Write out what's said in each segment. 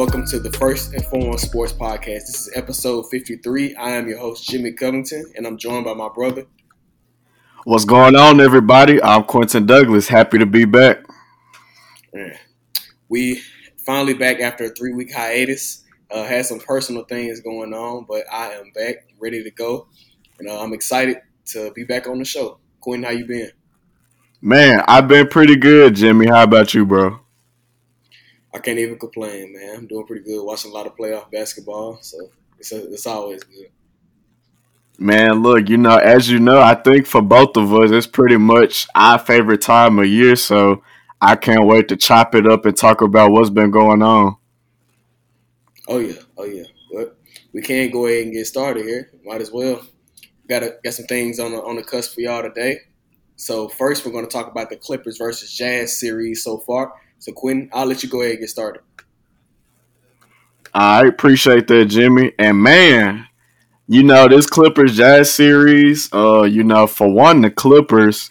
welcome to the First and Foremost Sports Podcast. This is episode 53. I am your host, Jimmy Covington, and I'm joined by my brother. What's going on, everybody? I'm Quentin Douglas. Happy to be back. We finally back after a three week hiatus. Uh, had some personal things going on, but I am back, ready to go, and uh, I'm excited to be back on the show. Quentin, how you been? Man, I've been pretty good, Jimmy. How about you, bro? I can't even complain, man. I'm doing pretty good. Watching a lot of playoff basketball, so it's a, it's always good. Man, look, you know, as you know, I think for both of us, it's pretty much our favorite time of year. So I can't wait to chop it up and talk about what's been going on. Oh yeah, oh yeah. But we can't go ahead and get started here. Might as well. Got a, got some things on the on the cusp for y'all today. So first, we're going to talk about the Clippers versus Jazz series so far. So, Quinn, I'll let you go ahead and get started. I appreciate that, Jimmy. And man, you know, this Clippers Jazz series, uh, you know, for one, the Clippers,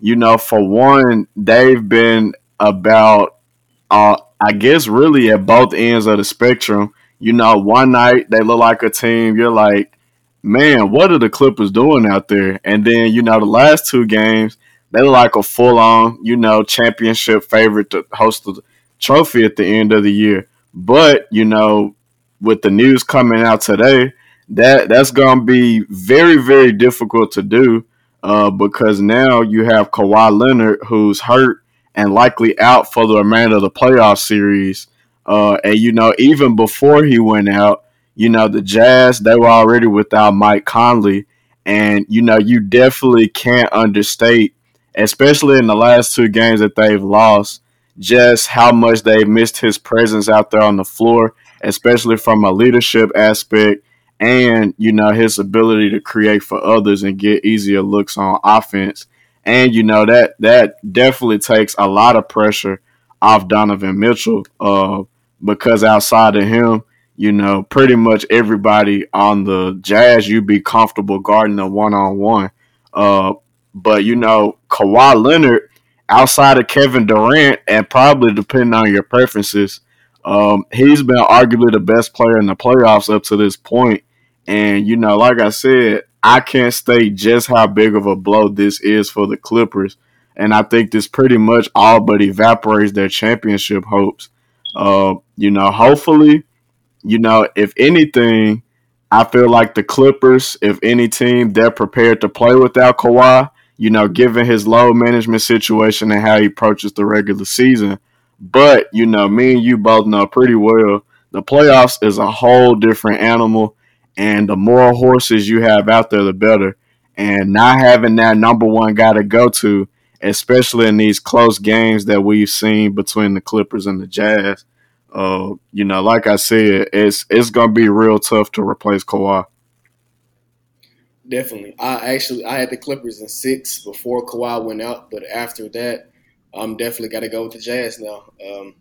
you know, for one, they've been about uh I guess really at both ends of the spectrum. You know, one night they look like a team, you're like, man, what are the Clippers doing out there? And then, you know, the last two games, they look like a full on, you know, championship favorite to host the trophy at the end of the year. But, you know, with the news coming out today, that that's gonna be very, very difficult to do. Uh, because now you have Kawhi Leonard who's hurt and likely out for the remainder of the playoff series. Uh, and you know, even before he went out, you know, the Jazz they were already without Mike Conley, and you know, you definitely can't understate especially in the last two games that they've lost, just how much they've missed his presence out there on the floor, especially from a leadership aspect and, you know, his ability to create for others and get easier looks on offense. And, you know, that that definitely takes a lot of pressure off Donovan Mitchell uh, because outside of him, you know, pretty much everybody on the Jazz, you'd be comfortable guarding a one on one. But you know, Kawhi Leonard, outside of Kevin Durant, and probably depending on your preferences, um, he's been arguably the best player in the playoffs up to this point. And you know, like I said, I can't state just how big of a blow this is for the Clippers. And I think this pretty much all but evaporates their championship hopes. Uh, you know, hopefully, you know, if anything, I feel like the Clippers, if any team, they're prepared to play without Kawhi you know, given his load management situation and how he approaches the regular season. But, you know, me and you both know pretty well the playoffs is a whole different animal. And the more horses you have out there, the better. And not having that number one guy to go to, especially in these close games that we've seen between the Clippers and the Jazz, uh, you know, like I said, it's it's gonna be real tough to replace Kawhi. Definitely. I actually I had the Clippers in six before Kawhi went out, but after that, I'm definitely got to go with the Jazz now. Um,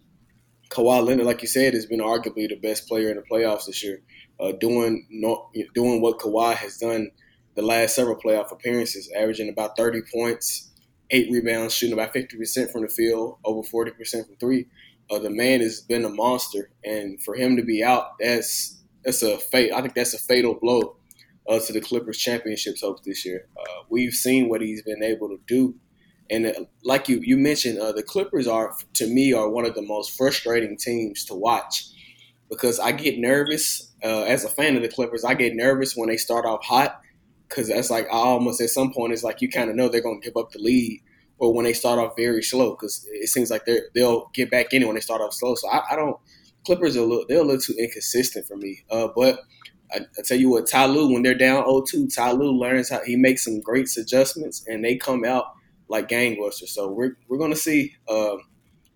Kawhi Leonard, like you said, has been arguably the best player in the playoffs this year, uh, doing no, doing what Kawhi has done the last several playoff appearances, averaging about 30 points, eight rebounds, shooting about 50% from the field, over 40% from three. Uh, the man has been a monster, and for him to be out, that's that's a fate. I think that's a fatal blow uh, to the Clippers championships hopes this year. Uh, we've seen what he's been able to do, and uh, like you you mentioned, uh, the Clippers are to me are one of the most frustrating teams to watch because I get nervous uh, as a fan of the Clippers. I get nervous when they start off hot because that's like I almost at some point it's like you kind of know they're going to give up the lead. Or when they start off very slow, because it seems like they they'll get back in when they start off slow. So I, I don't. Clippers are a little, they're a little too inconsistent for me. Uh, but I, I, tell you what, Ty Lue, when they're down 0-2, Ty Lue learns how he makes some great adjustments, and they come out like gangbusters. So we're we're gonna see uh,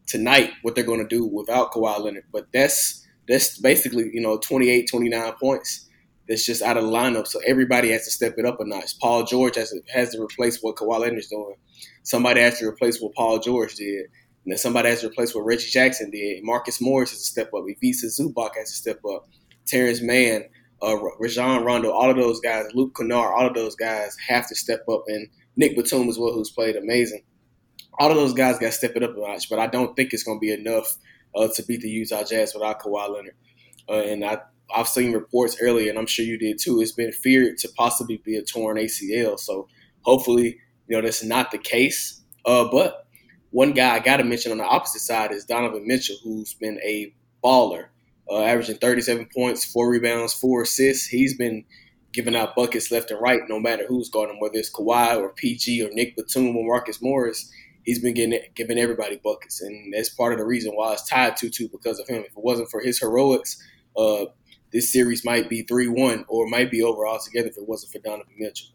tonight what they're gonna do without Kawhi Leonard. But that's that's basically you know 28, 29 points. That's just out of the lineup. So everybody has to step it up a notch. Paul George has to, has to replace what Kawhi Leonard's doing. Somebody has to replace what Paul George did. And then somebody has to replace what Reggie Jackson did. Marcus Morris has to step up. Ivica Zubac has to step up. Terance Mann, uh, Rajon Rondo, all of those guys, Luke Kennard, all of those guys have to step up, and Nick Batum as well, who's played amazing. All of those guys got to step it up a notch, but I don't think it's going to be enough uh, to beat the Utah Jazz without Kawhi Leonard. Uh, and I, I've seen reports earlier, and I'm sure you did too. It's been feared to possibly be a torn ACL. So hopefully, you know, that's not the case. Uh, but one guy I got to mention on the opposite side is Donovan Mitchell, who's been a baller, uh, averaging 37 points, four rebounds, four assists. He's been giving out buckets left and right, no matter who's guarding him, whether it's Kawhi or PG or Nick Batum or Marcus Morris. He's been getting giving everybody buckets, and that's part of the reason why it's tied two two because of him. If it wasn't for his heroics, uh, this series might be three one or might be over altogether if it wasn't for Donovan Mitchell.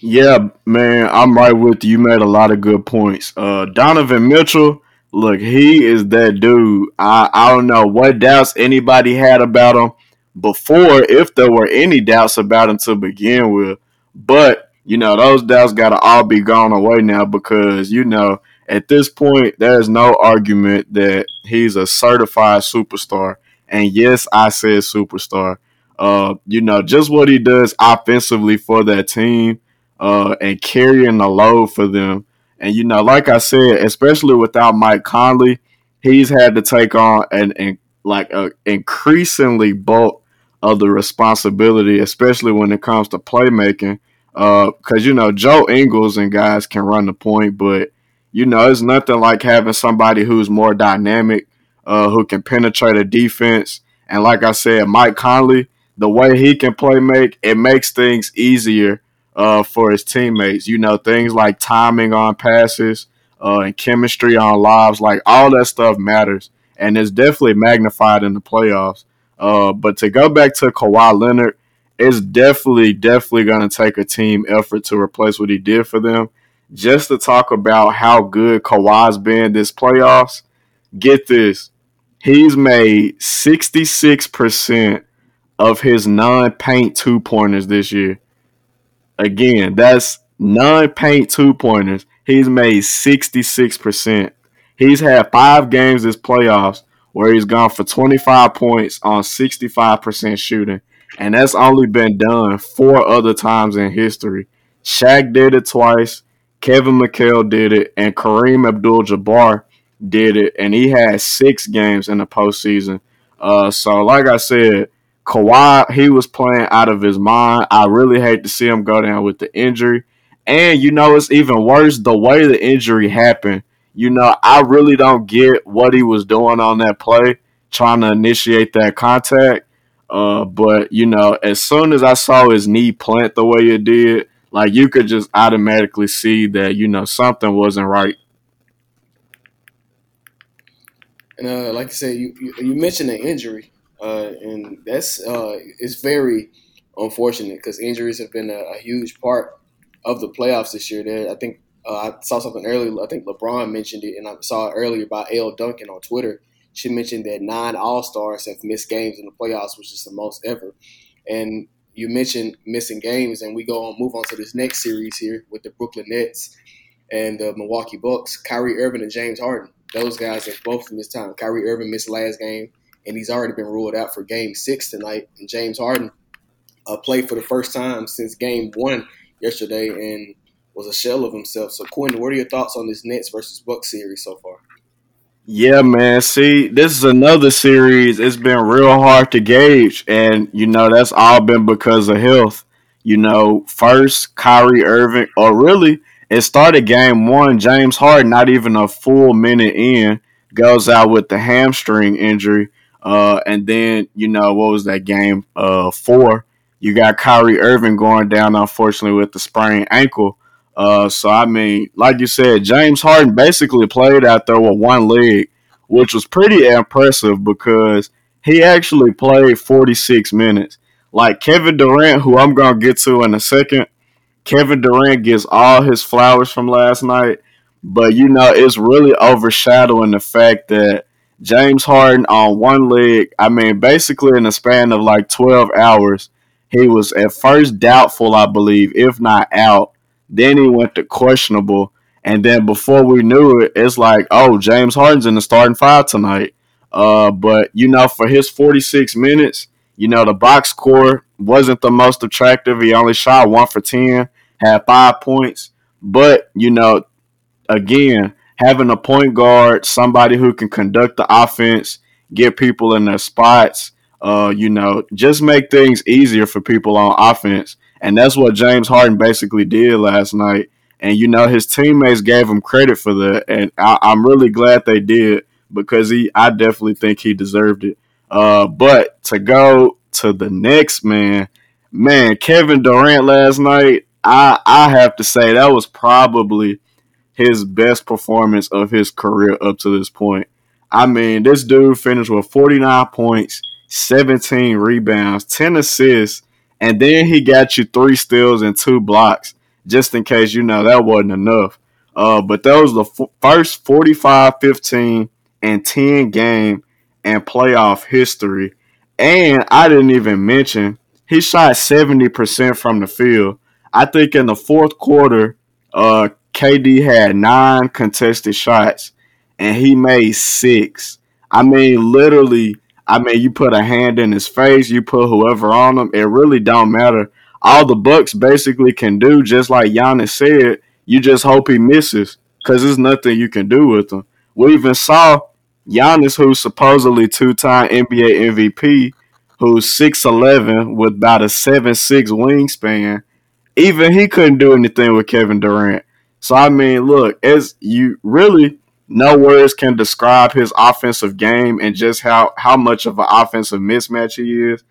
Yeah, man, I'm right with you. You made a lot of good points. Uh, Donovan Mitchell, look, he is that dude. I, I don't know what doubts anybody had about him before, if there were any doubts about him to begin with. But, you know, those doubts got to all be gone away now because, you know, at this point, there's no argument that he's a certified superstar. And yes, I said superstar. Uh, you know, just what he does offensively for that team uh, and carrying the load for them. And, you know, like I said, especially without Mike Conley, he's had to take on an, an like a increasingly bulk of the responsibility, especially when it comes to playmaking. Because uh, you know Joe Ingles and guys can run the point, but you know it's nothing like having somebody who's more dynamic, uh, who can penetrate a defense. And like I said, Mike Conley, the way he can play make it makes things easier uh, for his teammates. You know things like timing on passes uh, and chemistry on lives, like all that stuff matters, and it's definitely magnified in the playoffs. Uh, but to go back to Kawhi Leonard, it's definitely, definitely going to take a team effort to replace what he did for them. Just to talk about how good Kawhi's been this playoffs, get this. He's made 66% of his non paint two pointers this year. Again, that's non paint two pointers. He's made 66%. He's had five games this playoffs where he's gone for 25 points on 65% shooting. And that's only been done four other times in history. Shaq did it twice, Kevin McHale did it, and Kareem Abdul Jabbar did it. And he had six games in the postseason. Uh, so, like I said, Kawhi, he was playing out of his mind. I really hate to see him go down with the injury. And you know, it's even worse the way the injury happened you know, I really don't get what he was doing on that play, trying to initiate that contact. Uh, but you know, as soon as I saw his knee plant the way it did, like you could just automatically see that you know something wasn't right. And uh, like I said, you, you, you mentioned the injury, uh, and that's uh, it's very unfortunate because injuries have been a, a, huge part of the playoffs this year. There, I think uh, I saw something earlier. I think LeBron mentioned it, and I saw it earlier by Elle Duncan on Twitter. She mentioned that nine All Stars have missed games in the playoffs, which is the most ever. And you mentioned missing games, and we go on move on to this next series here with the Brooklyn Nets and the Milwaukee Bucks. Kyrie Irving and James Harden. Those guys have both missed time. Kyrie Irving missed last game, and he's already been ruled out for Game Six tonight. And James Harden uh, played for the first time since Game One yesterday, and was a shell of himself. So, Quinn, what are your thoughts on this Nets versus Bucks series so far? Yeah, man. See, this is another series. It's been real hard to gauge, and you know that's all been because of health. You know, first Kyrie Irving, or really, it started game one. James Harden, not even a full minute in, goes out with the hamstring injury. Uh, and then you know what was that game? Uh, four. You got Kyrie Irving going down, unfortunately, with the sprained ankle. Uh, so I mean, like you said, James Harden basically played out there with one leg, which was pretty impressive because he actually played 46 minutes. Like Kevin Durant, who I'm gonna get to in a second, Kevin Durant gets all his flowers from last night, but you know it's really overshadowing the fact that James Harden on one leg, I mean, basically in the span of like 12 hours, he was at first doubtful, I believe, if not out then he went to questionable. And then before we knew it, it's like, oh, James Harden's in the starting five tonight. Uh, but you know, for his 46 minutes, you know, the box score wasn't the most attractive. He only shot one for 10, had five points. But, you know, again, having a point guard, somebody who can conduct the offense, get people in their spots, uh, you know, just make things easier for people on offense. And that's what James Harden basically did last night. And, you know, his teammates gave him credit for that. And I, am really glad they did because he, I definitely think he deserved it. Uh, but to go to the next man, man, Kevin Durant last night, I, I have to say that was probably his best performance of his career up to this point. I mean, this dude finished with 49 points, 17 rebounds, 10 assists, and then he got you three steals and two blocks, just in case you know that wasn't enough. Uh, but that was the f- first 45, 15, and 10 game and playoff history. And I didn't even mention he shot 70% from the field. I think in the fourth quarter, uh, KD had nine contested shots and he made six. I mean, literally, I mean, you put a hand in his face, you put whoever on him, it really don't matter. All the Bucks basically can do, just like Giannis said, you just hope he misses because there's nothing you can do with him. We even saw Giannis, who's supposedly two-time NBA MVP, who's 6'11 with about a 7'6 wingspan, even he couldn't do anything with Kevin Durant. So I mean, look, as you really no words can describe his offensive game and just how how much of an offensive mismatch he is.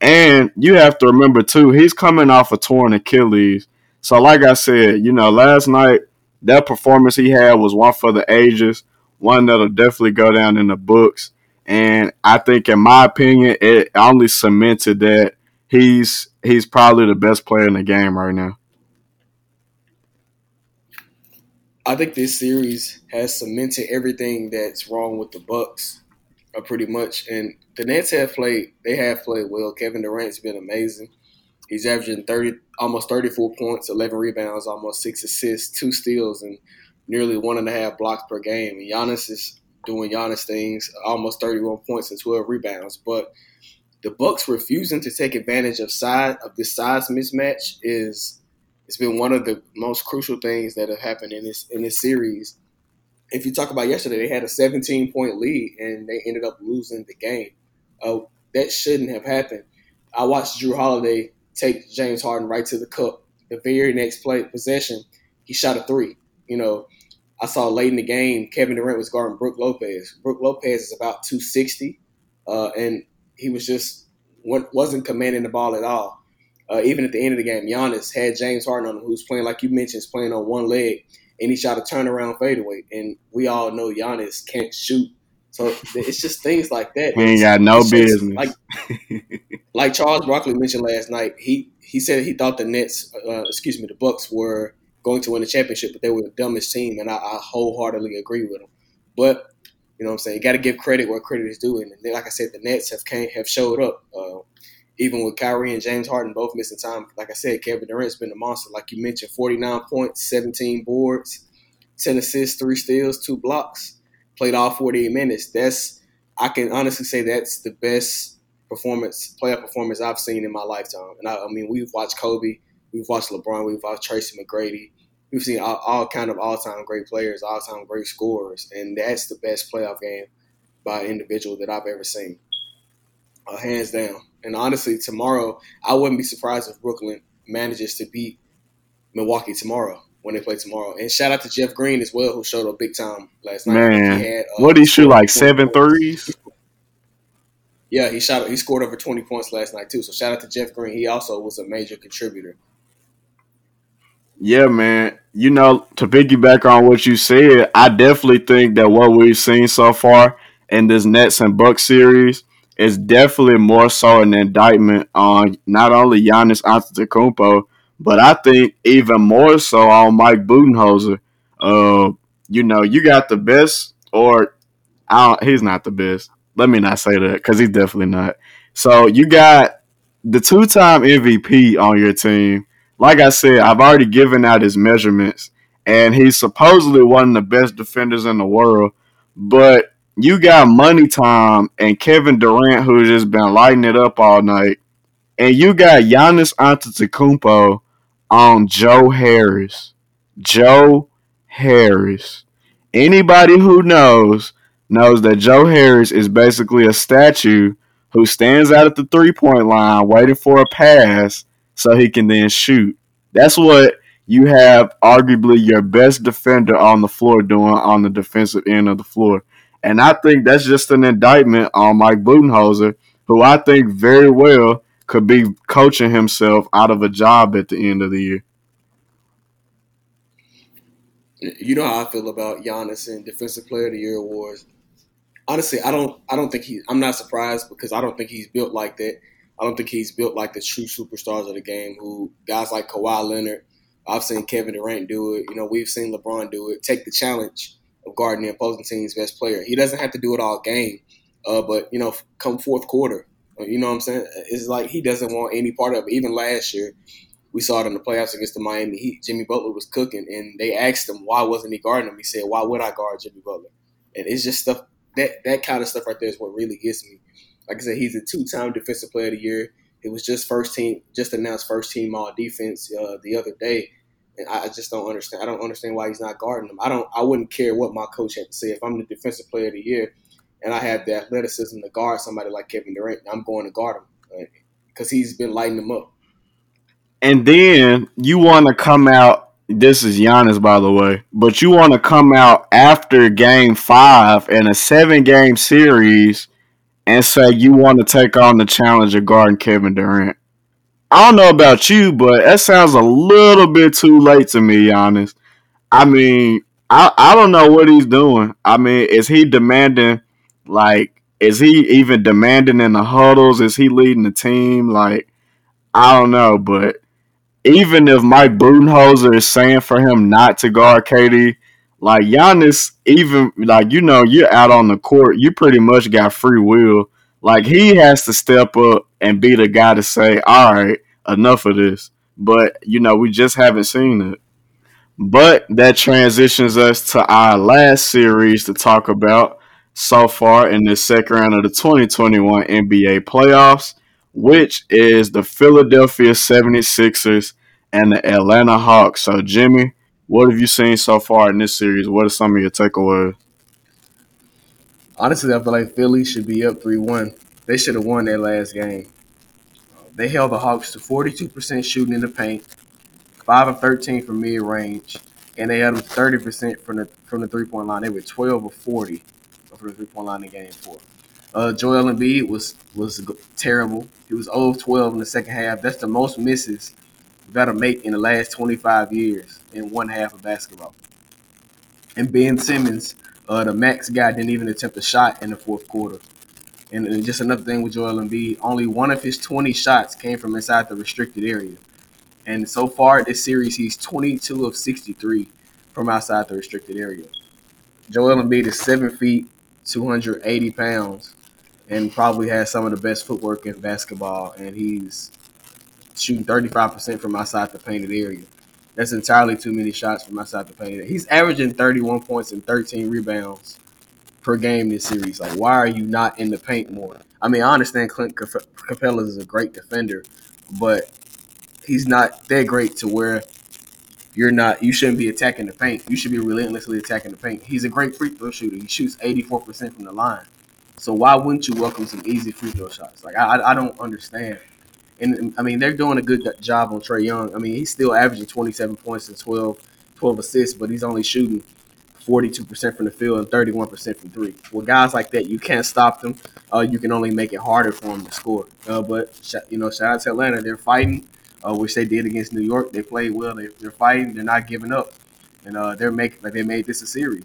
And you have to remember too, he's coming off a torn Achilles. So like I said, you know, last night that performance he had was one for the ages, one that'll definitely go down in the books. And I think in my opinion, it only cemented that he's he's probably the best player in the game right now. I think this series has cemented everything that's wrong with the Bucks, uh, pretty much. And the Nets have played; they have played well. Kevin Durant's been amazing. He's averaging thirty, almost thirty-four points, eleven rebounds, almost six assists, two steals, and nearly one and a half blocks per game. And Giannis is doing Giannis things, almost thirty-one points and twelve rebounds. But the Bucks refusing to take advantage of size of this size mismatch is it's been one of the most crucial things that have happened in this in this series. If you talk about yesterday, they had a 17 point lead and they ended up losing the game. Uh, that shouldn't have happened. I watched Jrue Holiday take James Harden right to the cup. The very next play possession, he shot a three. You know, I saw late in the game, Kevin Durant was guarding Brook Lopez. Brook Lopez is about 260, uh, and he was just wasn't commanding the ball at all uh, even at the end of the game, Giannis had James Harden on him, who's playing like you mentioned, is playing on one leg, and he shot a turnaround fadeaway. And we all know Giannis can't shoot, so it's just things like that. We ain't got no business. Like, like Charles Barkley mentioned last night, he he said he thought the Nets, uh, excuse me, the Bucks were going to win the championship, but they were the dumbest team, and I, I wholeheartedly agree with him. But you know what I'm saying? You got to give credit where credit is due. And like I said, the Nets have came, have showed up. Uh, even with Kyrie and James Harden both missing time, like I said, Kevin Durant's been a monster. Like you mentioned, 49 points, 17 boards, 10 assists, three steals, two blocks. Played all 48 minutes. That's I can honestly say that's the best performance, player performance I've seen in my lifetime. And I, I mean, we've watched Kobe, we've watched LeBron, we've watched Tracy McGrady. We've seen all, all kind of all-time great players, all-time great scorers, and that's the best playoff game by an individual that I've ever seen, uh, hands down. And honestly, tomorrow I wouldn't be surprised if Brooklyn manages to beat Milwaukee tomorrow when they play tomorrow. And shout out to Jeff Green as well, who showed up big time last night. Man, he had, uh, what did he shoot like seven threes? Yeah, he shot. He scored over twenty points last night too. So shout out to Jeff Green. He also was a major contributor. Yeah, man. You know, to piggyback on what you said, I definitely think that what we've seen so far in this Nets and Bucks series is definitely more so an indictment on not only Giannis Antetokounmpo, but I think even more so on Mike Budenholzer. Uh, you know, you got the best, or he's not the best. Let me not say that because he's definitely not. So you got the two-time MVP on your team. Like I said, I've already given out his measurements, and he's supposedly one of the best defenders in the world. But you got Money Time and Kevin Durant, who's just been lighting it up all night, and you got Giannis Antetokounmpo on Joe Harris. Joe Harris. anybody who knows knows that Joe Harris is basically a statue who stands out at the three point line waiting for a pass so he can then shoot. That's what you have arguably your best defender on the floor doing on the defensive end of the floor. And I think that's just an indictment on Mike Budenholzer, who I think very well could be coaching himself out of a job at the end of the year. You know how I feel about Giannis and Defensive Player of the Year awards. Honestly, I don't. I don't think he. I'm not surprised because I don't think he's built like that. I don't think he's built like the true superstars of the game. Who guys like Kawhi Leonard. I've seen Kevin Durant do it. You know, we've seen LeBron do it. Take the challenge of guarding the opposing team's best player. He doesn't have to do it all game, uh, but you know, come fourth quarter, uh, you know what I'm saying? It's like he doesn't want any part of it. Even last year, we saw it in the playoffs against the Miami Heat. Jimmy Butler was cooking, and they asked him why wasn't he guarding him. He said, "Why would I guard Jimmy Butler?" And it's just stuff that that kind of stuff right there is what really gets me. Like I said, he's a two-time Defensive Player of the Year. It was just first team, just announced first team All Defense uh, the other day, and I just don't understand. I don't understand why he's not guarding him. I don't. I wouldn't care what my coach had to say if I'm the Defensive Player of the Year, and I have the athleticism to guard somebody like Kevin Durant. I'm going to guard him because he's been lighting them up. And then you want to come out. This is Giannis, by the way, but you want to come out after Game Five in a seven-game series and say you want to take on the challenge of guarding Kevin Durant. I don't know about you, but that sounds a little bit too late to me, honest. I mean, I, I don't know what he's doing. I mean, is he demanding like is he even demanding in the huddles? Is he leading the team? Like, I don't know, but even if Mike Budenholzer is saying for him not to guard KD, like Giannis, even like you know, you're out on the court, you pretty much got free will. Like he has to step up and be the guy to say, "All right, enough of this." But you know, we just haven't seen it. But that transitions us to our last series to talk about so far in the second round of the 2021 NBA playoffs, which is the Philadelphia 76ers and the Atlanta Hawks. So, Jimmy, what have you seen so far in this series? What are some of your takeaways? Honestly, I feel like Philly should be up 3 1. They should have won that last game. They held the Hawks to 42% shooting in the paint, 5 of 13 from mid range, and they had them 30% from the from the three point line. They were 12 of 40 from the three point line in game four. Uh, Joel Embiid was was terrible. He was 0 of 12 in the second half. That's the most misses to make in the last 25 years in one half of basketball. And Ben Simmons, uh, the max guy, didn't even attempt a shot in the fourth quarter. And, just another thing with Joel Embiid, only one of his 20 shots came from inside the restricted area. And so far this series, he's 22 of 63 from outside the restricted area. Joel Embiid is seven feet, 280 pounds, and probably has some of the best footwork in basketball. And he's shooting 35% from outside the painted area. That's entirely too many shots from outside the painted. He's averaging 31 points and 13 rebounds per game this series. Like, why are you not in the paint more? I mean, I understand Clint Capela is a great defender, but he's not that great to where you're not you shouldn't be attacking the paint. You should be relentlessly attacking the paint. He's a great free throw shooter. He shoots 84% from the line. So why wouldn't you welcome some easy free throw shots? Like I, I don't understand. And I mean they're doing a good job on Trae Young. I mean he's still averaging 27 points and 12 12 assists, but he's only shooting 42% from the field and 31% from three. With guys like that, you can't stop them. Uh, you can only make it harder for them to score. Uh, but you know, shout out to Atlanta. They're fighting uh, which they did against New York. They played well. They, are fighting. They're not giving up, and uh, they're making like they made this a series.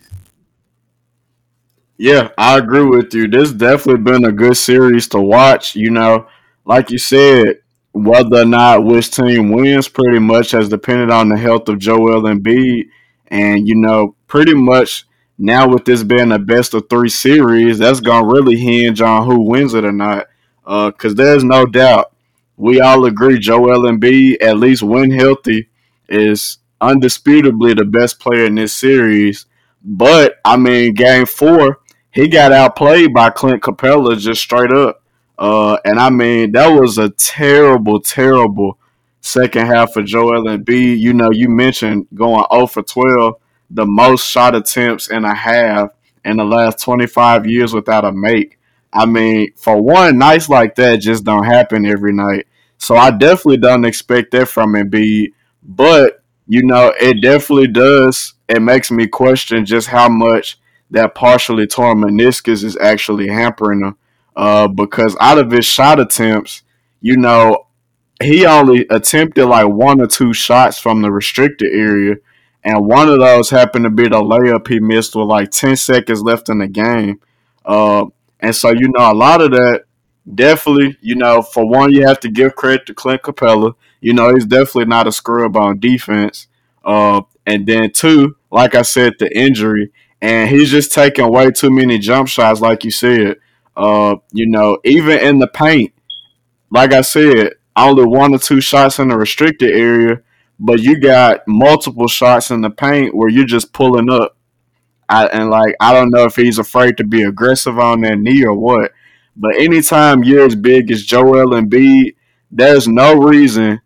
Yeah, I agree with you. This definitely been a good series to watch. You know, like you said, whether or not which team wins pretty much has depended on the health of Joel Embiid, and you know, pretty much now with this being a best of three series, that's gonna really hinge on who wins it or not. Uh, there's no doubt we all agree Joel Embiid, at least when healthy, is undisputably the best player in this series. But I mean, game four, he got outplayed by Clint Capela just straight up. Uh, and I mean, that was a terrible, terrible second half for Joel Embiid. You know, you mentioned going 0 for 12. The most shot attempts in a half in the last 25 years without a make. I mean, for one, nights like that just don't happen every night. So I definitely don't expect that from Embiid. But, you know, it definitely does. It makes me question just how much that partially torn meniscus is actually hampering him. Uh, because out of his shot attempts, you know, he only attempted like one or two shots from the restricted area, and one of those happened to be the layup he missed with like ten seconds left in the game. Uh, and so you know a lot of that definitely, you know, for one you have to give credit to Clint Capela. You know, he's definitely not a scrub on defense. Uh, and then two, like I said, the injury, and he's just taking way too many jump shots, like you said. Uh, you know, even in the paint, like I said, only one or two shots in the restricted area, but you got multiple shots in the paint where you're just pulling up. I, and like I don't know if he's afraid to be aggressive on that knee or what, but anytime you're as big as Joel Embiid, there's no reason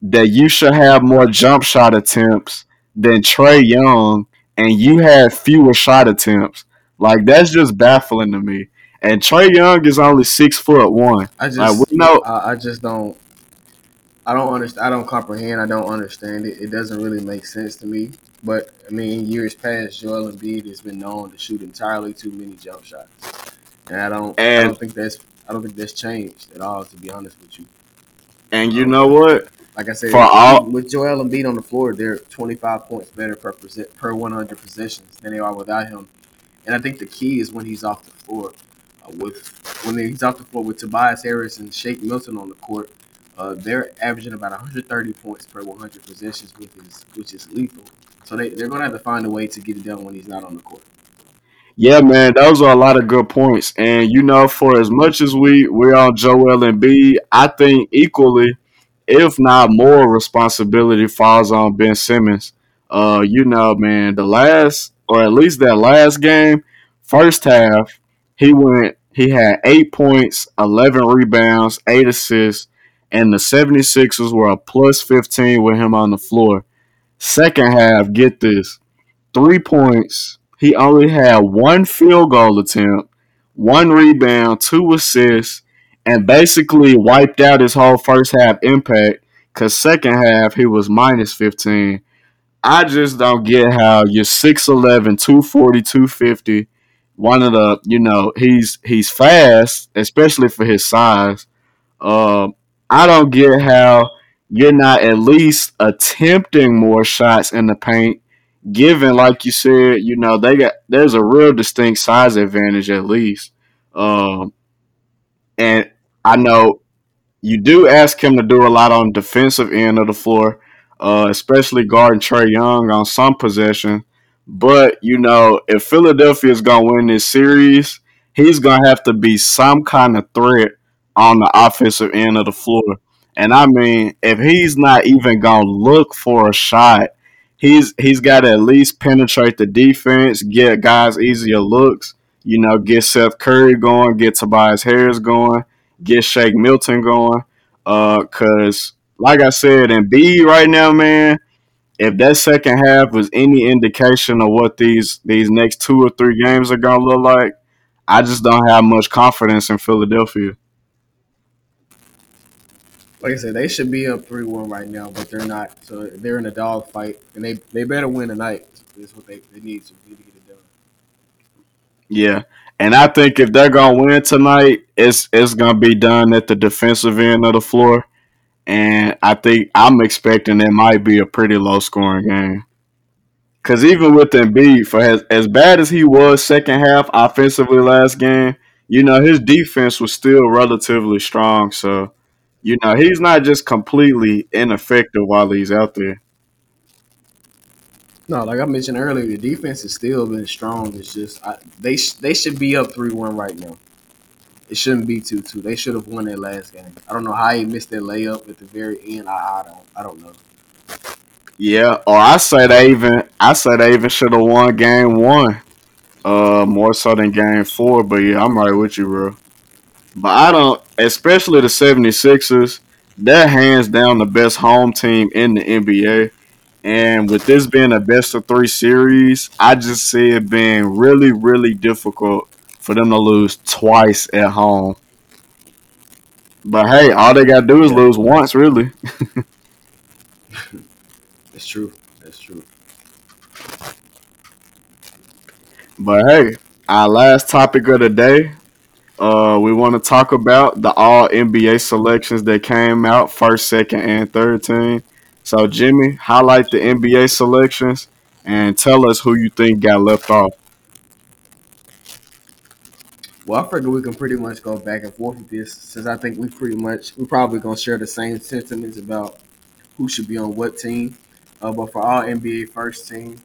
that you should have more jump shot attempts than Trae Young, and you have fewer shot attempts. Like that's just baffling to me. And Trae Young is only six foot one. I just like, know. I, I just don't. I don't understand. I don't comprehend. I don't understand it. It doesn't really make sense to me. But I mean, in years past, Joel Embiid has been known to shoot entirely too many jump shots, and I don't. And, I don't think that's. I don't think that's changed at all. To be honest with you. And you um, know what? Like I said, for all with Joel Embiid on the floor, they're 25 points better per per 100 possessions than they are without him. And I think the key is when he's off the floor uh, with when he's off the floor with Tobias Harris and Shake Milton on the court, uh, they're averaging about 130 points per 100 possessions, which is which is lethal. So they they're gonna have to find a way to get it done when he's not on the court. Yeah, man, those are a lot of good points. And you know, for as much as we we're on Joel Embiid, I think equally, if not more, responsibility falls on Ben Simmons. Uh, you know, man, the last or at least that last game, first half, he went. He had eight points, eleven rebounds, eight assists, and the 76ers were a plus 15 with him on the floor. Second half, get this, three points. He only had one field goal attempt, one rebound, two assists, and basically wiped out his whole first half impact. Cause second half he was minus 15. I just don't get how you're 6'11, 240, 250 one of the you know he's he's fast, especially for his size. Uh, I don't get how you're not at least attempting more shots in the paint. Given, like you said, you know they got there's a real distinct size advantage at least. Um, and I know you do ask him to do a lot on defensive end of the floor, uh, especially guarding Trae Young on some possession. But you know, if Philadelphia is gonna win this series, he's gonna have to be some kind of threat on the offensive end of the floor. And I mean, if he's not even gonna look for a shot, he's he's got to at least penetrate the defense, get guys easier looks. You know, get Seth Curry going, get Tobias Harris going, get Shake Milton going. Uh, cause like I said, Embiid right now, man, if that second half was any indication of what these these next two or three games are gonna look like, I just don't have much confidence in Philadelphia. Like I said, they should be up three one right now, but they're not. So they're in a dog fight, and they they better win tonight. Is what they, they need to do to get it done. Yeah. And I think if they're gonna win tonight, it's it's gonna be done at the defensive end of the floor and I think I'm expecting it might be a pretty low scoring game. Because even with Embiid, for as, as bad as he was second half offensively last game, you know his defense was still relatively strong. So, you know he's not just completely ineffective while he's out there. No, like I mentioned earlier, the defense has still been strong. It's just I, they they should be up three one right now. It shouldn't be two two. They should have won that last game. I don't know how he missed that layup at the very end. I, I don't I don't know. Yeah, or I say they even I say they even should have won game one. Uh more so than game four, but yeah, I'm right with you, bro. But I don't especially the 76ers, they're hands down the best home team in the NBA. And with this being a best of three series, I just see it being really, really difficult for them to lose twice at home. But hey, all they gotta do is lose once, really. That's true. That's true. But hey, our last topic of the day, uh, we want to talk about the All NBA selections that came out first, second, and third team. So, Jimmy, highlight the NBA selections and tell us who you think got left off. Well, I figure we can pretty much go back and forth with this since I think we pretty much we probably gonna share the same sentiments about who should be on what team. Uh, but for all NBA first team,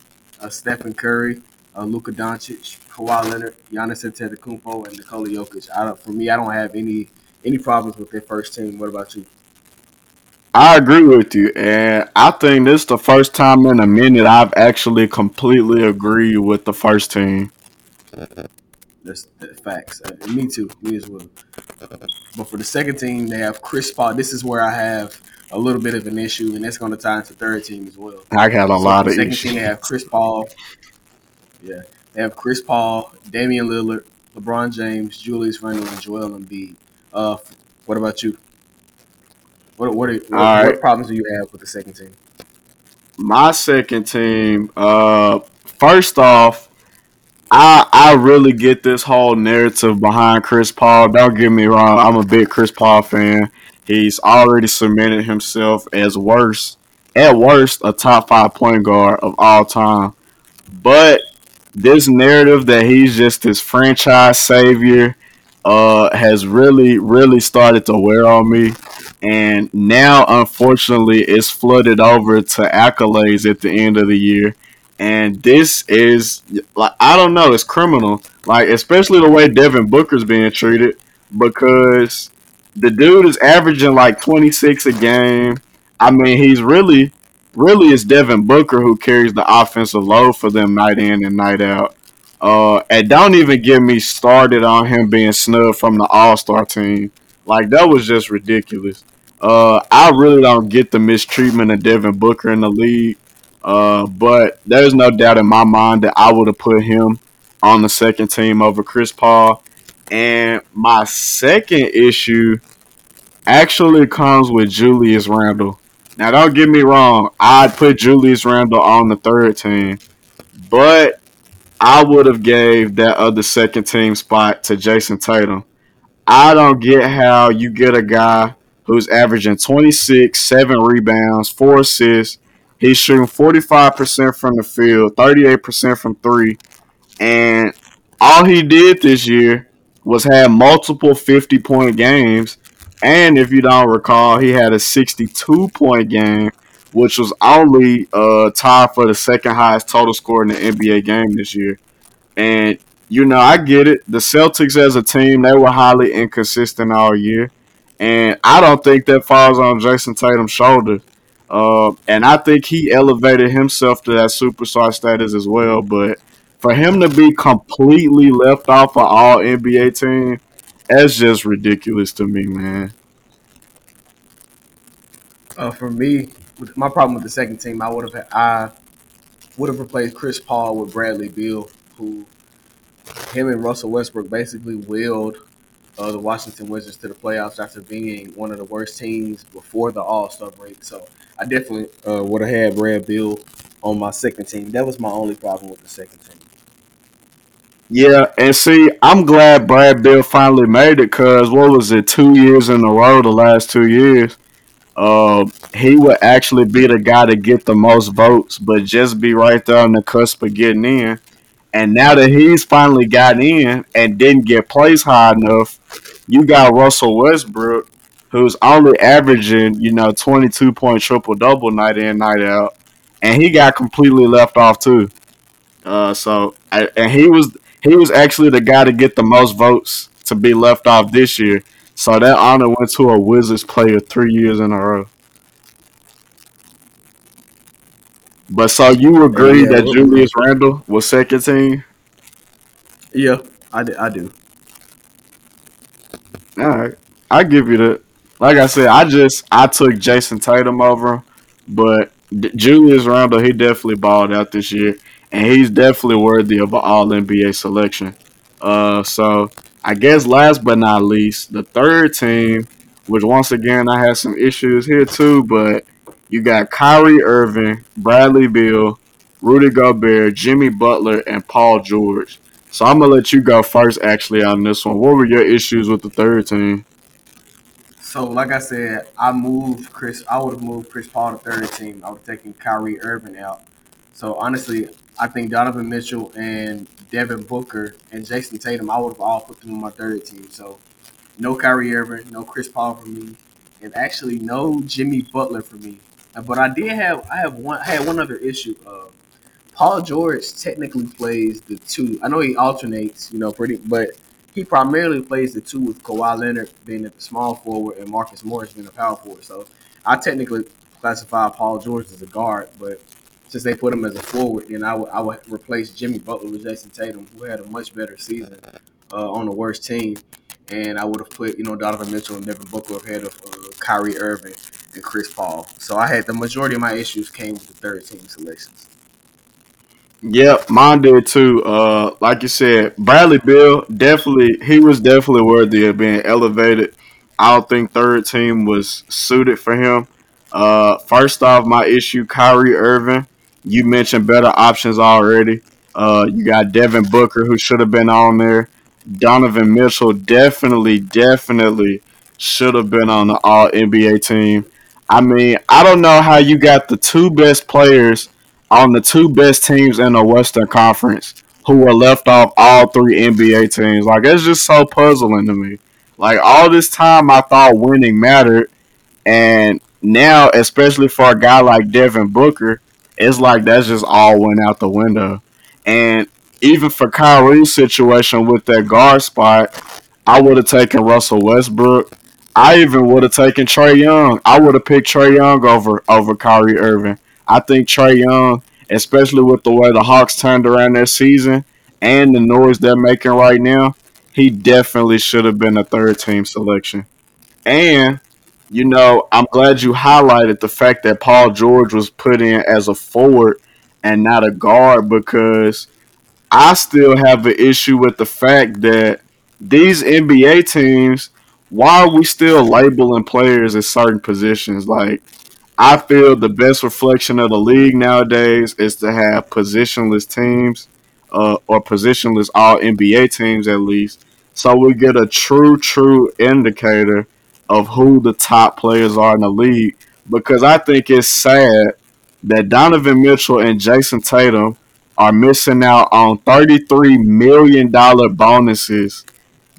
uh, Stephen Curry, uh, Luka Doncic, Kawhi Leonard, Giannis Antetokounmpo, and Nikola Jokic. I don't, for me, I don't have any any problems with their first team. What about you? I agree with you, and I think this is the first time in a minute I've actually completely agreed with the first team. That's, the facts. Uh, me too. Me as well. But for the second team, they have Chris Paul. This is where I have a little bit of an issue, and that's going to tie into third team as well. I got a so lot of second issues. Team, they have Chris Paul. Yeah, they have Chris Paul, Damian Lillard, LeBron James, Julius Randle, and Joel Embiid. Uh, what about you? What what, are, what, right. what problems do you have with the second team? My second team. Uh, first off, I I really get this whole narrative behind Chris Paul. Don't get me wrong, I'm a big Chris Paul fan. He's already cemented himself as worst, at worst, a top five point guard of all time. But this narrative that he's just this franchise savior uh, has really, really started to wear on me. And now, unfortunately, it's flooded over to accolades at the end of the year and this is like I don't know, it's criminal. Like especially the way Devin Booker's being treated because the dude is averaging like 26 a game. I mean, he's really really it's Devin Booker who carries the offensive load for them night in and night out. Uh, and don't even get me started on him being snubbed from the All Star team. Like that was just ridiculous. Uh, I really don't get the mistreatment of Devin Booker in the league. Uh, but there's no doubt in my mind that I would have put him on the second team over Chris Paul. And my second issue actually comes with Julius Randle. Now, don't get me wrong, I'd put Julius Randle on the third team, but I would have gave that other second team spot to Jayson Tatum. I don't get how you get a guy who's averaging 26, 7 rebounds, 4 assists, He's shooting 45% from the field, 38% from three. And all he did this year was have multiple 50 point games. And if you don't recall, he had a 62 point game, which was only uh, tied for the second highest total score in the NBA game this year. And, you know, I get it. The Celtics as a team, they were highly inconsistent all year. And I don't think that falls on Jayson Tatum's shoulder. Uh, and I think he elevated himself to that superstar status as well. But for him to be completely left off of all NBA team, that's just ridiculous to me, man. Uh, for me, my problem with the second team, I would have I would have replaced Chris Paul with Bradley Beal, who him and Russell Westbrook basically willed uh, the Washington Wizards to the playoffs after being one of the worst teams before the All Star break. So I definitely uh, would have had Brad Beal on my second team. That was my only problem with the second team. Yeah, and see, I'm glad Brad Beal finally made it because what was it, two years in a row, the last two years, uh, he would actually be the guy to get the most votes, but just be right there on the cusp of getting in. And now that he's finally gotten in and didn't get placed high enough, you got Russell Westbrook who's only averaging, you know, 22 point triple double night in, night out. And he got completely left off too. Uh, so, and he was he was actually the guy to get the most votes to be left off this year. So that honor went to a Wizards player three years in a row. But so you agree yeah, that Julius Randle was second team? Yeah, I, I do. All right, I give you that like I said, I just I took Jayson Tatum over, but D- Julius Randle, he definitely balled out this year, and he's definitely worthy of an All NBA selection. Uh, so I guess last but not least, the third team, which once again I had some issues here too, but you got Kyrie Irving, Bradley Beal, Rudy Gobert, Jimmy Butler, and Paul George. So I'm gonna let you go first, actually, on this one. What were your issues with the third team? So, like I said, I moved Chris. I would have moved Chris Paul to third team. I would have taken Kyrie Irving out. So honestly, I think Donovan Mitchell and Devin Booker and Jayson Tatum, I would have all put them on my third team. So no Kyrie Irving, no Chris Paul for me, and actually no Jimmy Butler for me. But I did have I have one I had one other issue. Uh, Paul George technically plays the two. I know he alternates, you know, pretty, but he primarily plays the two with Kawhi Leonard being at the small forward and Marcus Morris being a power forward. So I technically classify Paul George as a guard, but since they put him as a forward, then I would I would replace Jimmy Butler with Jayson Tatum, who had a much better season uh, on the worst team, and I would have put you know Donovan Mitchell and Devin Booker ahead of uh, Kyrie Irving and Chris Paul. So I had the majority of my issues came with the third team selections. Yep, mine did too. Uh, like you said, Bradley Beal definitely he was definitely worthy of being elevated. I don't think third team was suited for him. Uh, first off, my issue, Kyrie Irving. You mentioned better options already. Uh, you got Devin Booker who should have been on there. Donovan Mitchell definitely, definitely should have been on the All NBA team. I mean, I don't know how you got the two best players on the two best teams in the Western Conference who were left off all three NBA teams. Like it's just so puzzling to me. Like all this time I thought winning mattered and now especially for a guy like Devin Booker, it's like that's just all went out the window. And even for Kyrie's situation with that guard spot, I would have taken Russell Westbrook. I even would have taken Trae Young. I would have picked Trae Young over over Kyrie Irving. I think Trae Young, especially with the way the Hawks turned around their season and the noise they're making right now, he definitely should have been a third team selection. And, you know, I'm glad you highlighted the fact that Paul George was put in as a forward and not a guard because I still have an issue with the fact that these NBA teams, why are we still labeling players at certain positions? Like, I feel the best reflection of the league nowadays is to have positionless teams uh, or positionless all NBA teams at least. So we get a true, true indicator of who the top players are in the league. Because I think it's sad that Donovan Mitchell and Jayson Tatum are missing out on $33 million bonuses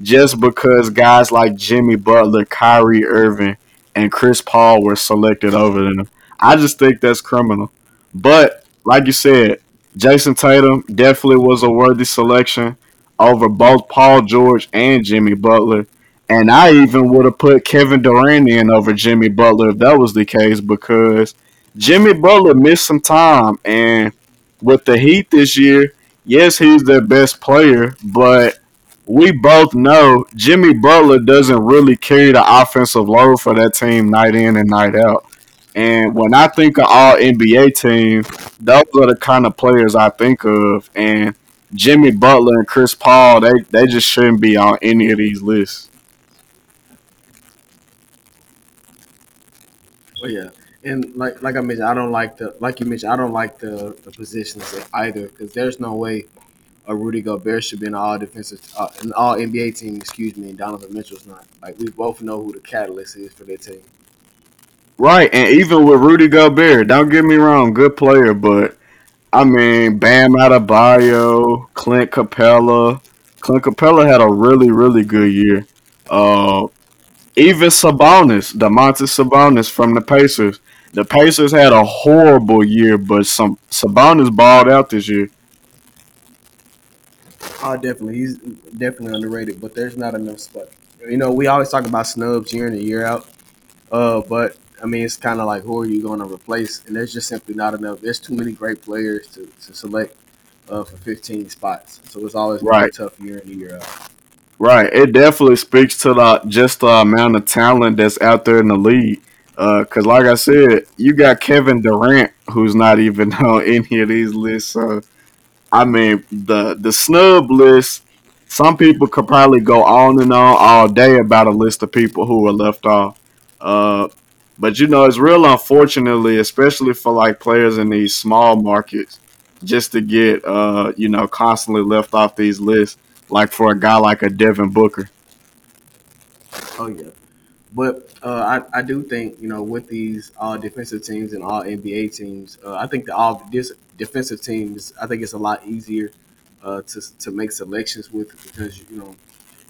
just because guys like Jimmy Butler, Kyrie Irving, and Chris Paul were selected over them. I just think that's criminal. But like you said, Jayson Tatum definitely was a worthy selection over both Paul George and Jimmy Butler. And I even would have put Kevin Durant in over Jimmy Butler if that was the case because Jimmy Butler missed some time. And with the Heat this year, yes, he's their best player, but we both know Jimmy Butler doesn't really carry the offensive load for that team night in and night out. And when I think of all NBA teams, those are the kind of players I think of. And Jimmy Butler and Chris Paul, they, they just shouldn't be on any of these lists. Oh yeah, and like like I mentioned, I don't like the like you mentioned, I don't like the the positions either because there's no way a Rudy Gobert should be an all defensive, uh, an all NBA team. Excuse me, and Donovan Mitchell's not. Like we both know who the catalyst is for their team. Right, and even with Rudy Gobert, don't get me wrong, good player, but I mean, Bam Adebayo, Clint Capela. Clint Capela had a really, really good year. Uh, even Sabonis, Domantas Sabonis from the Pacers. The Pacers had a horrible year, but some Sabonis balled out this year. Oh, definitely. He's definitely underrated, but there's not enough spot. You know, we always talk about snubs year in and year out. Uh, but I mean, it's kind of like who are you going to replace? And there's just simply not enough. There's too many great players to, to select uh, for 15 spots. So it's always right. a tough year in and year out. Right. It definitely speaks to the just the amount of talent that's out there in the league. Because, uh, like I said, you got Kevin Durant, who's not even on any of these lists. So, I mean, the the snub list. Some people could probably go on and on all day about a list of people who were left off. Uh, but you know, it's real unfortunately, especially for like players in these small markets, just to get uh, you know, constantly left off these lists. Like for a guy like a Devin Booker. Oh yeah, but uh, I I do think you know with these all defensive teams and all NBA teams, uh, I think the all this defensive teams, I think it's a lot easier uh, to to make selections with because you know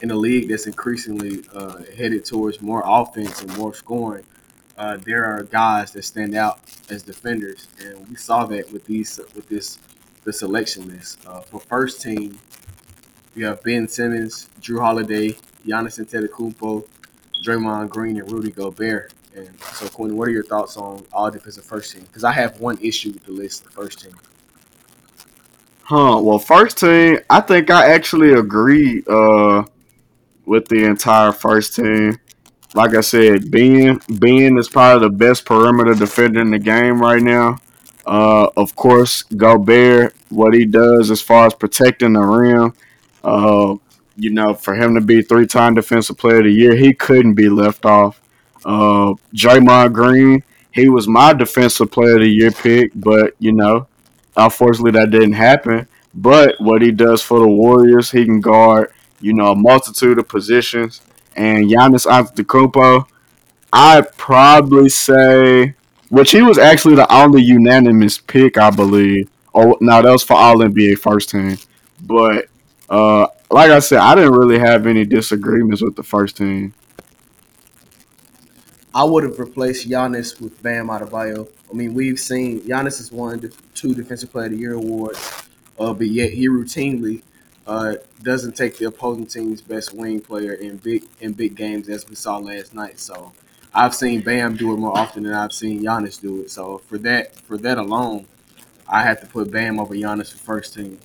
in a league that's increasingly uh, headed towards more offense and more scoring uh, there are guys that stand out as defenders, and we saw that with these with this the selection list. Uh, for first team, we have Ben Simmons, Jrue Holiday, Giannis Antetokounmpo, Draymond Green, and Rudy Gobert. And so, Quinn, what are your thoughts on all defensive first team? Because I have one issue with the list, the first team. Huh. Well, first team, I think I actually agree uh, with the entire first team like I said, Ben Ben is probably the best perimeter defender in the game right now. Uh, of course, Gobert, what he does as far as protecting the rim, uh, you know, for him to be three time defensive player of the year, he couldn't be left off. Uh, Draymond Green, he was my defensive player of the year pick, but you know, unfortunately that didn't happen. But what he does for the Warriors, he can guard, you know, a multitude of positions and Giannis Antetokounmpo, I'd probably say, which he was actually the only unanimous pick, I believe. Oh, now that was for All NBA first team. But uh, like I said, I didn't really have any disagreements with the first team. I would have replaced Giannis with Bam Adebayo. I mean, we've seen Giannis has won two Defensive Player of the Year awards, uh, but yet he routinely uh, doesn't take the opposing team's best wing player in big in big games as we saw last night. So I've seen Bam do it more often than I've seen Giannis do it. So for that for that alone, I have to put Bam over Giannis for first team.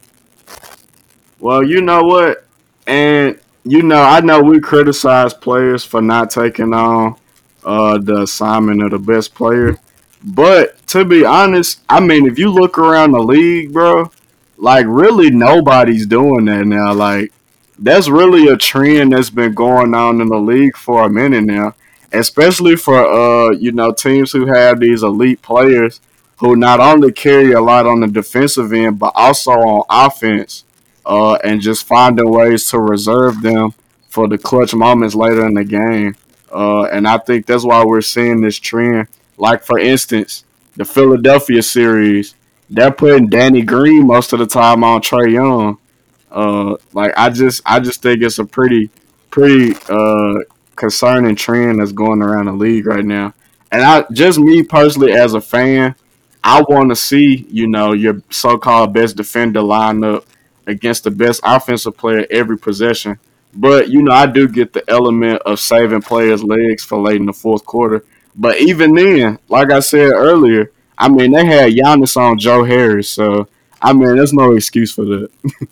Well, you know what, and you know I know we criticize players for not taking on uh, the assignment of the best player, but to be honest, I mean if you look around the league, bro like really nobody's doing that now. Like that's really a trend that's been going on in the league for a minute now, especially for uh you know teams who have these elite players who not only carry a lot on the defensive end but also on offense, uh, and just finding ways to reserve them for the clutch moments later in the game. Uh, and I think that's why we're seeing this trend. Like for instance, the Philadelphia series they're putting Danny Green most of the time on Trae Young. Uh, like I just I just think it's a pretty pretty uh, concerning trend that's going around the league right now. And I just me personally as a fan, I want to see you know your so-called best defender line up against the best offensive player every possession. But you know I do get the element of saving players' legs for late in the fourth quarter. But even then, like I said earlier, I mean, they had Giannis on Joe Harris, so I mean, there's no excuse for that.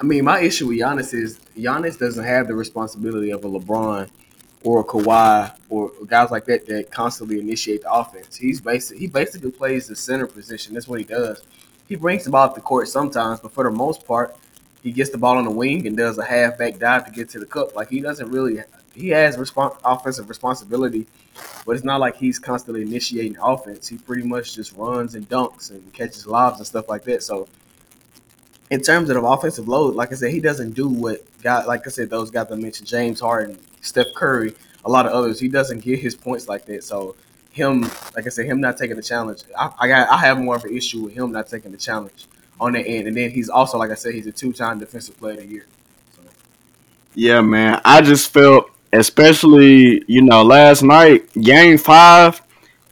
I mean, my issue with Giannis is Giannis doesn't have the responsibility of a LeBron or a Kawhi or guys like that that constantly initiate the offense. He's basically he basically plays the center position. That's what he does. He brings the ball up the court sometimes, but for the most part, he gets the ball on the wing and does a halfback dive to get to the cup. Like he doesn't really he has respons- offensive responsibility but it's not like he's constantly initiating offense. He pretty much just runs and dunks and catches lobs and stuff like that. So in terms of the offensive load, like I said, he doesn't do what got like I said, those guys that mentioned, James Harden, Steph Curry, a lot of others. He doesn't get his points like that. So him, like I said, him not taking the challenge, I, I got I have more of an issue with him not taking the challenge on that end. And then he's also, like I said, he's a two time defensive player of the year. So. Yeah, man. I just felt especially you know last night, game five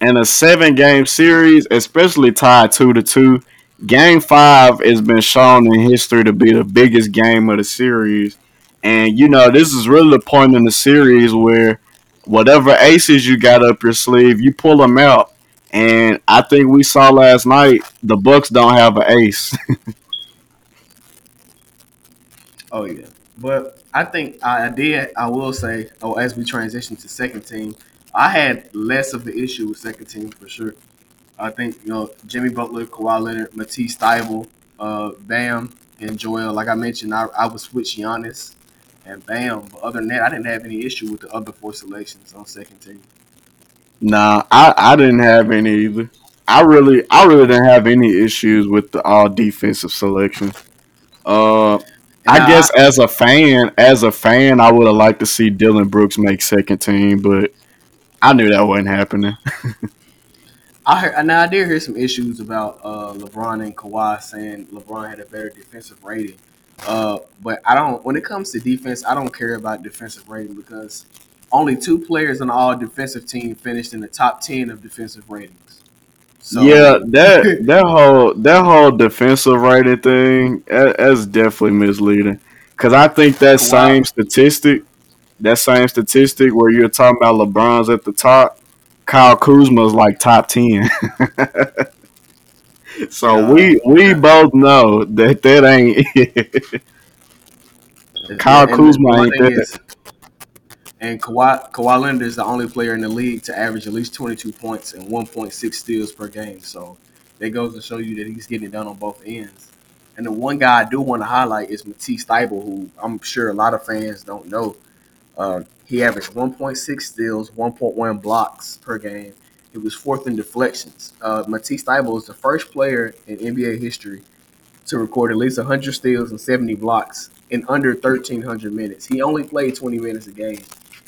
and a seven game series, especially tied two to two. Game five has been shown in history to be the biggest game of the series. And you know, this is really the point in the series where whatever aces you got up your sleeve, you pull them out. And I think we saw last night the Bucks don't have an ace. oh yeah, but I think I did. I will say, oh, as we transition to second team, I had less of the issue with second team for sure. I think you know Jimmy Butler, Kawhi Leonard, Matisse Thybulle, uh, Bam, and Joel. Like I mentioned, I, I was with Giannis and Bam. But other than that, I didn't have any issue with the other four selections on second team. Nah, I, I didn't have any either. I really I really didn't have any issues with the all defensive selection. Uh, I guess as a fan, as a fan, I would have liked to see Dillon Brooks make second team, but I knew that wasn't happening. I heard, now I did hear some issues about uh, LeBron and Kawhi saying LeBron had a better defensive rating. Uh, but I don't. When it comes to defense, I don't care about defensive rating because only two players on all defensive team finished in the top ten of defensive ratings. So, yeah, that that whole that whole defensive rating thing that's definitely misleading. Because I think that same statistic, that same statistic where you're talking about LeBron's at the top, Kyle Kuzma's like top ten. so we we both know that that ain't. Kyle Kuzma ain't that. Is, and Kawhi, Kawhi Leonard is the only player in the league to average at least 22 points and 1.6 steals per game. So that goes to show you that he's getting it done on both ends. And the one guy I do want to highlight is Matisse Thybulle, who I'm sure a lot of fans don't know. Uh, he averaged 1.6 steals, 1.1 blocks per game. He was fourth in deflections. Uh, Matisse Thybulle is the first player in NBA history to record at least 100 steals and 70 blocks in under 1,300 minutes. He only played 20 minutes a game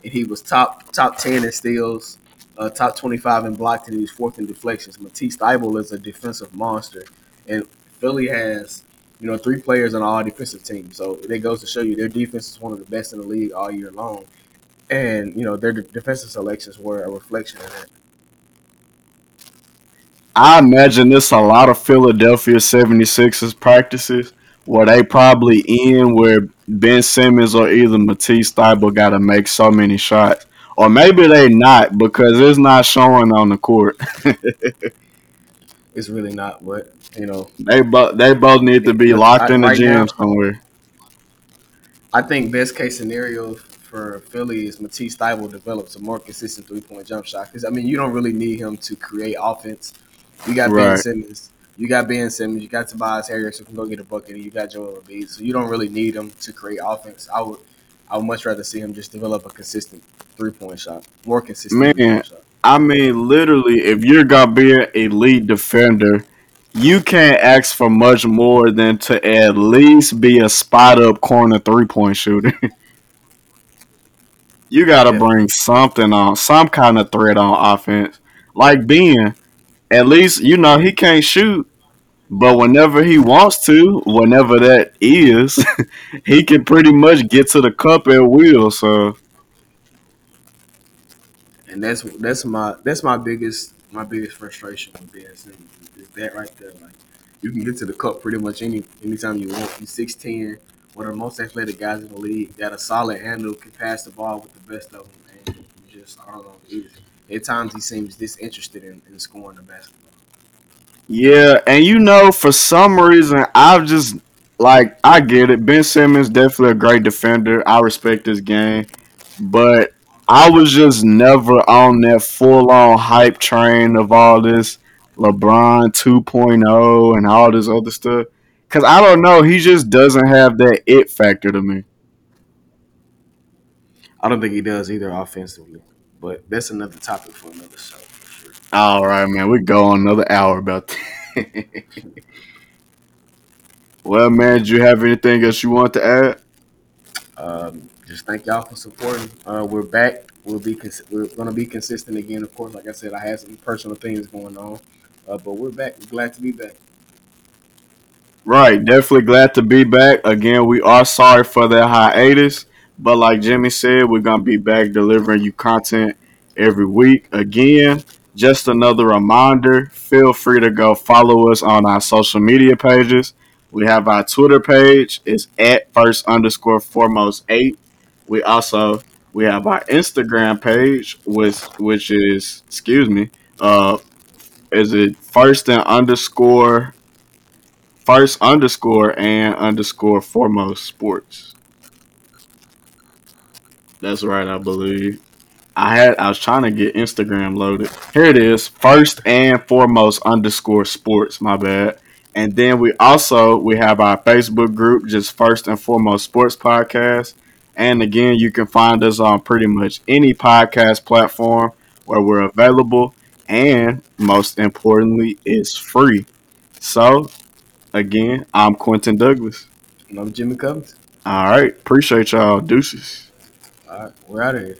and he was top top ten in steals, uh, top twenty five in blocks, and he was fourth in deflections. Matisse Thybulle is a defensive monster, and Philly has you know three players on all defensive team. So it goes to show you their defense is one of the best in the league all year long, and you know their defensive selections were a reflection of that. I imagine this a lot of Philadelphia 76ers practices where they probably in where Ben Simmons or either Matisse Thybulle got to make so many shots. Or maybe they not because it's not showing on the court. it's really not, but you know they both they both need to be locked I, in the right gym now, somewhere. I think best case scenario for Philly is Matisse Thybulle develops a more consistent three point jump shot because I mean you don't really need him to create offense. You got right. Ben Simmons you got Ben Simmons, you got Tobias Harris who can go get a bucket, and you got Joel Embiid. So you don't really need him to create offense. I would, I would much rather see him just develop a consistent three point shot, more consistent. Man, I mean, literally, if you're gonna be an elite defender, you can't ask for much more than to at least be a spot up corner three point shooter. you got to yeah. bring something on, some kind of threat on offense. Like Ben, at least you know he can't shoot, but whenever he wants to, whenever that is, he can pretty much get to the cup at will. So, and that's that's my that's my biggest my biggest frustration with Ben is that right there. Like you can get to the cup pretty much any anytime you want. He's six ten, one of the most athletic guys in the league. Got a solid handle, can pass the ball with the best of them, and just I don't know. At times he seems disinterested in, in scoring the basketball. Yeah, and you know, for some reason, I've just like I get it. Ben Simmons definitely a great defender. I respect his game, but I was just never on that full on hype train of all this LeBron 2.0 and all this other stuff. Cause I don't know, he just doesn't have that it factor to me. I don't think he does either offensively. But that's another topic for another show. For sure. All right, man. We go on another hour about that. well, man, do you have anything else you want to add? Um, just thank y'all for supporting. Uh, we're back. We'll be cons- we're gonna be consistent again. Of course, like I said, I had some personal things going on, uh, but we're back. We're glad to be back. Right, definitely glad to be back. Again, we are sorry for the hiatus. But like Jimmy said, we're gonna be back delivering you content every week. Again, just another reminder, feel free to go follow us on our social media pages. We have our Twitter page, it's at first underscore foremost eight. We also we have our Instagram page, which which is excuse me, uh is it first and underscore first underscore and underscore foremost sports. That's right, I believe. I had I was trying to get Instagram loaded. Here it is. First and foremost underscore sports. My bad. And then we also we have our Facebook group, just first and foremost sports podcast. And again, you can find us on pretty much any podcast platform where we're available. And most importantly, it's free. So again, I'm Quentin Douglas. And I'm Jimmy Covington. All right. Appreciate y'all. Deuces. All right, we're out of here.